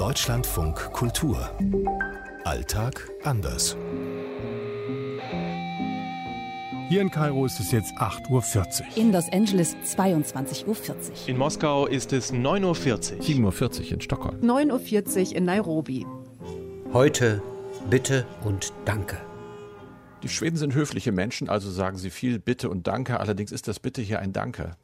Deutschlandfunk Kultur. Alltag anders. Hier in Kairo ist es jetzt 8.40 Uhr. In Los Angeles 22.40 Uhr. In Moskau ist es 9.40 Uhr. 7.40 Uhr in Stockholm. 9.40 Uhr in Nairobi. Heute Bitte und Danke. Die Schweden sind höfliche Menschen, also sagen sie viel Bitte und Danke. Allerdings ist das Bitte hier ein Danke.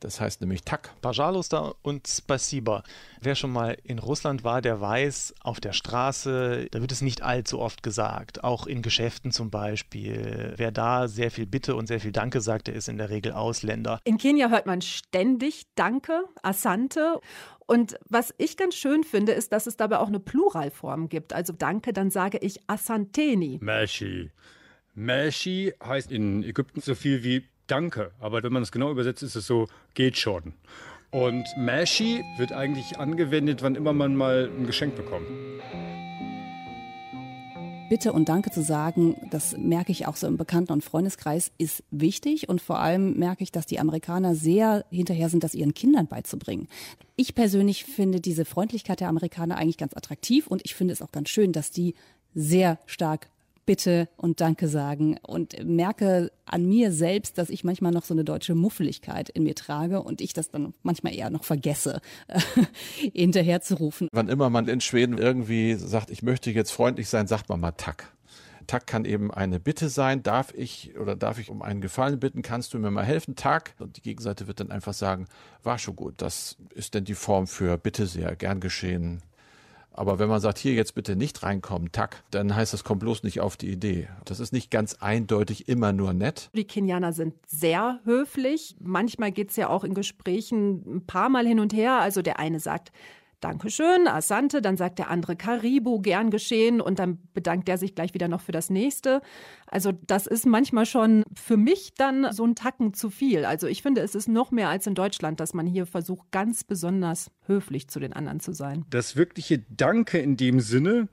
Das heißt nämlich Tak. Pajalosta und Spasiba. Wer schon mal in Russland war, der weiß, auf der Straße, da wird es nicht allzu oft gesagt. Auch in Geschäften zum Beispiel. Wer da sehr viel Bitte und sehr viel Danke sagt, der ist in der Regel Ausländer. In Kenia hört man ständig Danke, Asante. Und was ich ganz schön finde, ist, dass es dabei auch eine Pluralform gibt. Also Danke, dann sage ich Asanteni. Meshi. Meshi heißt in Ägypten so viel wie Danke, aber wenn man es genau übersetzt, ist es so, geht schon. Und Meshi wird eigentlich angewendet, wann immer man mal ein Geschenk bekommt. Bitte und Danke zu sagen, das merke ich auch so im Bekannten- und Freundeskreis, ist wichtig. Und vor allem merke ich, dass die Amerikaner sehr hinterher sind, das ihren Kindern beizubringen. Ich persönlich finde diese Freundlichkeit der Amerikaner eigentlich ganz attraktiv und ich finde es auch ganz schön, dass die sehr stark Bitte und Danke sagen und merke an mir selbst, dass ich manchmal noch so eine deutsche Muffeligkeit in mir trage und ich das dann manchmal eher noch vergesse, hinterher zu rufen. Wann immer man in Schweden irgendwie sagt, ich möchte jetzt freundlich sein, sagt man mal Tak. Tak kann eben eine Bitte sein. Darf ich oder darf ich um einen Gefallen bitten? Kannst du mir mal helfen? Tak. Und die Gegenseite wird dann einfach sagen, war schon gut. Das ist denn die Form für Bitte sehr, gern geschehen. Aber wenn man sagt, hier jetzt bitte nicht reinkommen, tack, dann heißt das, kommt bloß nicht auf die Idee. Das ist nicht ganz eindeutig immer nur nett. Die Kenianer sind sehr höflich. Manchmal geht es ja auch in Gesprächen ein paar Mal hin und her. Also der eine sagt, Dankeschön, Asante, dann sagt der andere Karibu, gern geschehen und dann bedankt er sich gleich wieder noch für das nächste. Also das ist manchmal schon für mich dann so ein Tacken zu viel. Also ich finde, es ist noch mehr als in Deutschland, dass man hier versucht, ganz besonders höflich zu den anderen zu sein. Das wirkliche Danke in dem Sinne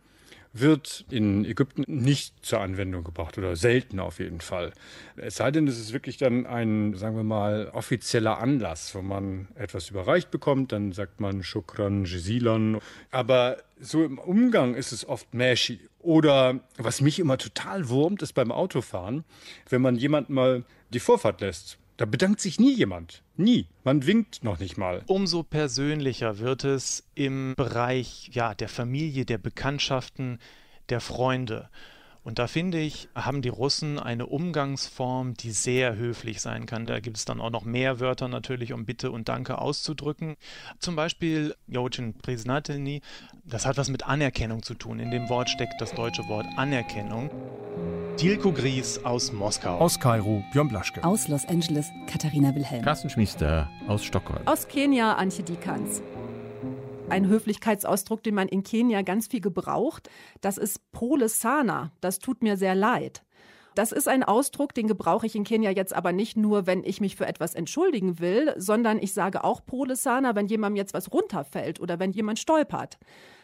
wird in Ägypten nicht zur Anwendung gebracht oder selten auf jeden Fall. Es sei denn, es ist wirklich dann ein, sagen wir mal, offizieller Anlass, wo man etwas überreicht bekommt, dann sagt man Shukran, Jesilan. Aber so im Umgang ist es oft Meshi. Oder was mich immer total wurmt, ist beim Autofahren, wenn man jemand mal die Vorfahrt lässt. Da bedankt sich nie jemand. Nie. Man winkt noch nicht mal. Umso persönlicher wird es im Bereich ja, der Familie, der Bekanntschaften, der Freunde. Und da finde ich, haben die Russen eine Umgangsform, die sehr höflich sein kann. Da gibt es dann auch noch mehr Wörter natürlich, um Bitte und Danke auszudrücken. Zum Beispiel Jocin Priznatelny, das hat was mit Anerkennung zu tun. In dem Wort steckt das deutsche Wort Anerkennung. Dilko Gries aus Moskau. Aus Kairo, Björn Blaschke. Aus Los Angeles, Katharina Wilhelm. Carsten Schmiester aus Stockholm. Aus Kenia, Antje Dikans. Ein Höflichkeitsausdruck, den man in Kenia ganz viel gebraucht, das ist Pole Sana. Das tut mir sehr leid. Das ist ein Ausdruck, den gebrauche ich in Kenia jetzt aber nicht nur, wenn ich mich für etwas entschuldigen will, sondern ich sage auch Pole Sana, wenn jemandem jetzt was runterfällt oder wenn jemand stolpert.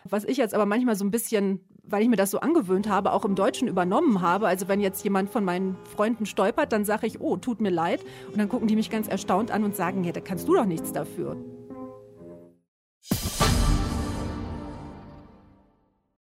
Was ich jetzt aber manchmal so ein bisschen, weil ich mir das so angewöhnt habe, auch im Deutschen übernommen habe. Also wenn jetzt jemand von meinen Freunden stolpert, dann sage ich, oh, tut mir leid. Und dann gucken die mich ganz erstaunt an und sagen, ja, da kannst du doch nichts dafür.